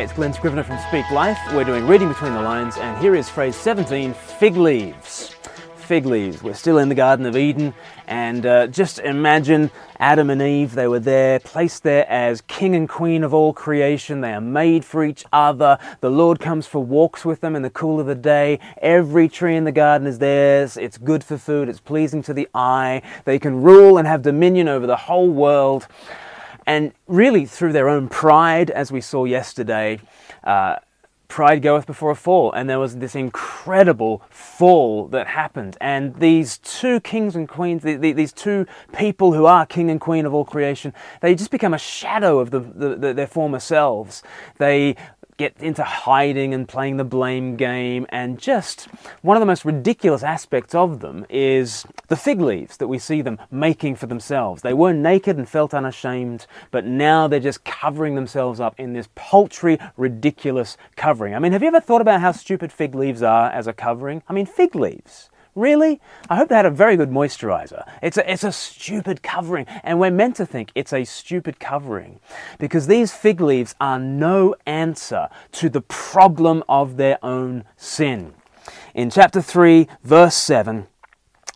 Hey, it's Glen Scrivener from Speak Life. We're doing Reading Between the Lines, and here is phrase 17 fig leaves. Fig leaves. We're still in the Garden of Eden, and uh, just imagine Adam and Eve. They were there, placed there as king and queen of all creation. They are made for each other. The Lord comes for walks with them in the cool of the day. Every tree in the garden is theirs. It's good for food, it's pleasing to the eye. They can rule and have dominion over the whole world. And really, through their own pride, as we saw yesterday, uh, pride goeth before a fall. And there was this incredible fall that happened. And these two kings and queens, the, the, these two people who are king and queen of all creation, they just become a shadow of the, the, their former selves. They get into hiding and playing the blame game. And just one of the most ridiculous aspects of them is the fig leaves that we see them making for themselves. They were naked and felt unashamed, but now they're just covering themselves up in this paltry, ridiculous covering. I mean, have you ever thought about how stupid fig leaves are as a covering? I mean, fig leaves. Really? I hope they had a very good moisturizer. It's a, it's a stupid covering, and we're meant to think it's a stupid covering because these fig leaves are no answer to the problem of their own sin. In chapter 3, verse 7,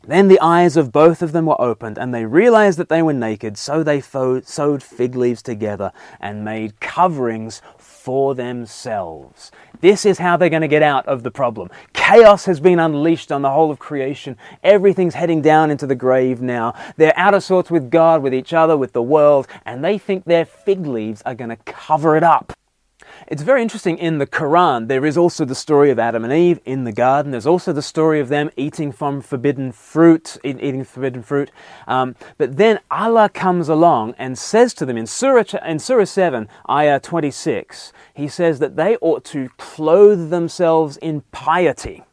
then the eyes of both of them were opened, and they realized that they were naked, so they sewed fig leaves together and made coverings for themselves. This is how they're going to get out of the problem. Chaos has been unleashed on the whole of creation. Everything's heading down into the grave now. They're out of sorts with God, with each other, with the world, and they think their fig leaves are going to cover it up. It's very interesting in the Quran, there is also the story of Adam and Eve in the garden. There's also the story of them eating from forbidden fruit, eating forbidden fruit. Um, but then Allah comes along and says to them in Surah, in Surah 7, Ayah 26, He says that they ought to clothe themselves in piety.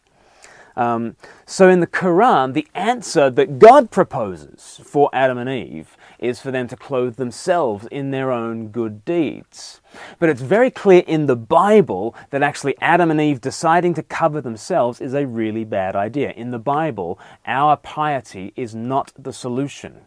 Um, so in the Quran, the answer that God proposes for Adam and Eve is for them to clothe themselves in their own good deeds. But it's very clear in the Bible that actually Adam and Eve deciding to cover themselves is a really bad idea. In the Bible, our piety is not the solution.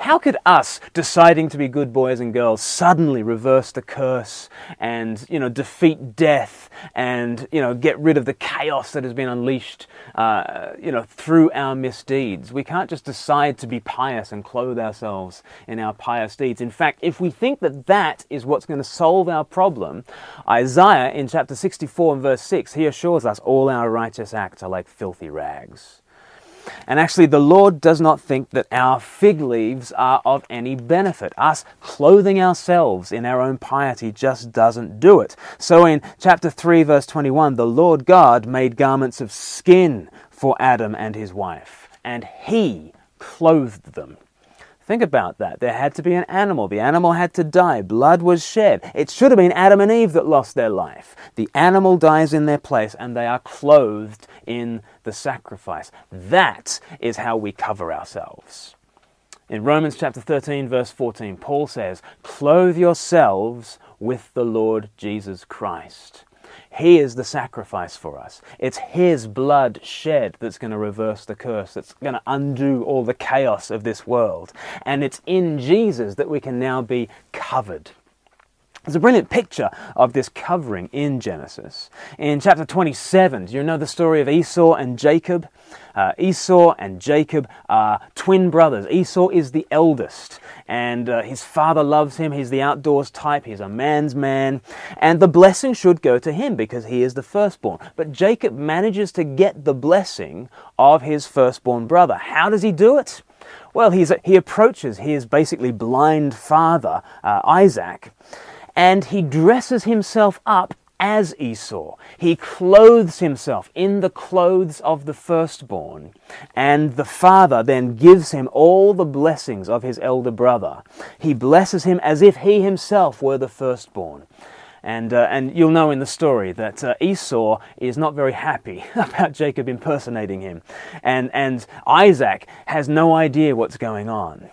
How could us deciding to be good boys and girls suddenly reverse the curse and, you know, defeat death and, you know, get rid of the chaos that has been unleashed, uh, you know, through our misdeeds? We can't just decide to be pious and clothe ourselves in our pious deeds. In fact, if we think that that is what's going to solve our problem, Isaiah in chapter 64 and verse 6, he assures us all our righteous acts are like filthy rags. And actually, the Lord does not think that our fig leaves are of any benefit. Us clothing ourselves in our own piety just doesn't do it. So in chapter 3, verse 21, the Lord God made garments of skin for Adam and his wife, and he clothed them. Think about that. There had to be an animal. The animal had to die. Blood was shed. It should have been Adam and Eve that lost their life. The animal dies in their place and they are clothed in the sacrifice. That is how we cover ourselves. In Romans chapter 13, verse 14, Paul says, Clothe yourselves with the Lord Jesus Christ. He is the sacrifice for us. It's His blood shed that's going to reverse the curse, that's going to undo all the chaos of this world. And it's in Jesus that we can now be covered. There's a brilliant picture of this covering in Genesis. In chapter 27, do you know the story of Esau and Jacob? Uh, Esau and Jacob are twin brothers. Esau is the eldest, and uh, his father loves him. He's the outdoors type, he's a man's man, and the blessing should go to him because he is the firstborn. But Jacob manages to get the blessing of his firstborn brother. How does he do it? Well, he's, he approaches his basically blind father, uh, Isaac and he dresses himself up as Esau. He clothes himself in the clothes of the firstborn, and the father then gives him all the blessings of his elder brother. He blesses him as if he himself were the firstborn. And, uh, and you'll know in the story that uh, Esau is not very happy about Jacob impersonating him. And, and Isaac has no idea what's going on.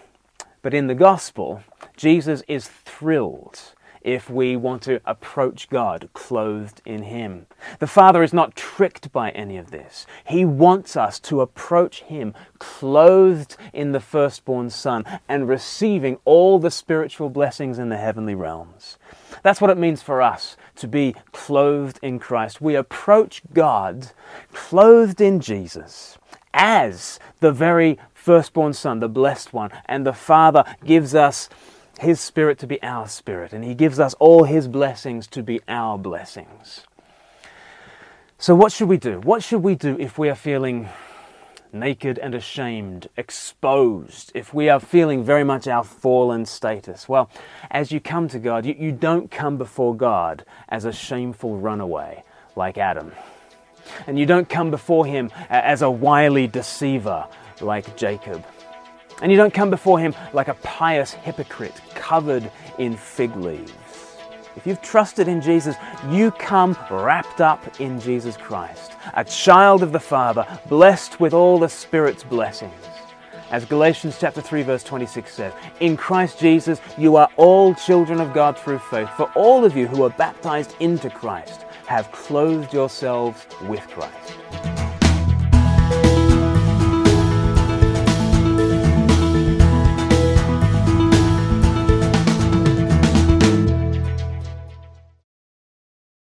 But in the gospel, Jesus is thrilled if we want to approach God clothed in Him. The Father is not tricked by any of this. He wants us to approach Him clothed in the firstborn Son and receiving all the spiritual blessings in the heavenly realms. That's what it means for us to be clothed in Christ. We approach God clothed in Jesus as the very firstborn Son, the blessed one, and the Father gives us His Spirit to be our Spirit, and He gives us all His blessings to be our blessings. So, what should we do? What should we do if we are feeling naked and ashamed, exposed, if we are feeling very much our fallen status? Well, as you come to God, you, you don't come before God as a shameful runaway like Adam. And you don't come before Him as a wily deceiver like Jacob. And you don't come before Him like a pious hypocrite covered in fig leaves. If you've trusted in Jesus, you come wrapped up in Jesus Christ, a child of the Father, blessed with all the Spirit's blessings. As Galatians chapter 3 verse 26 says, in Christ Jesus you are all children of God through faith. For all of you who are baptized into Christ have clothed yourselves with Christ.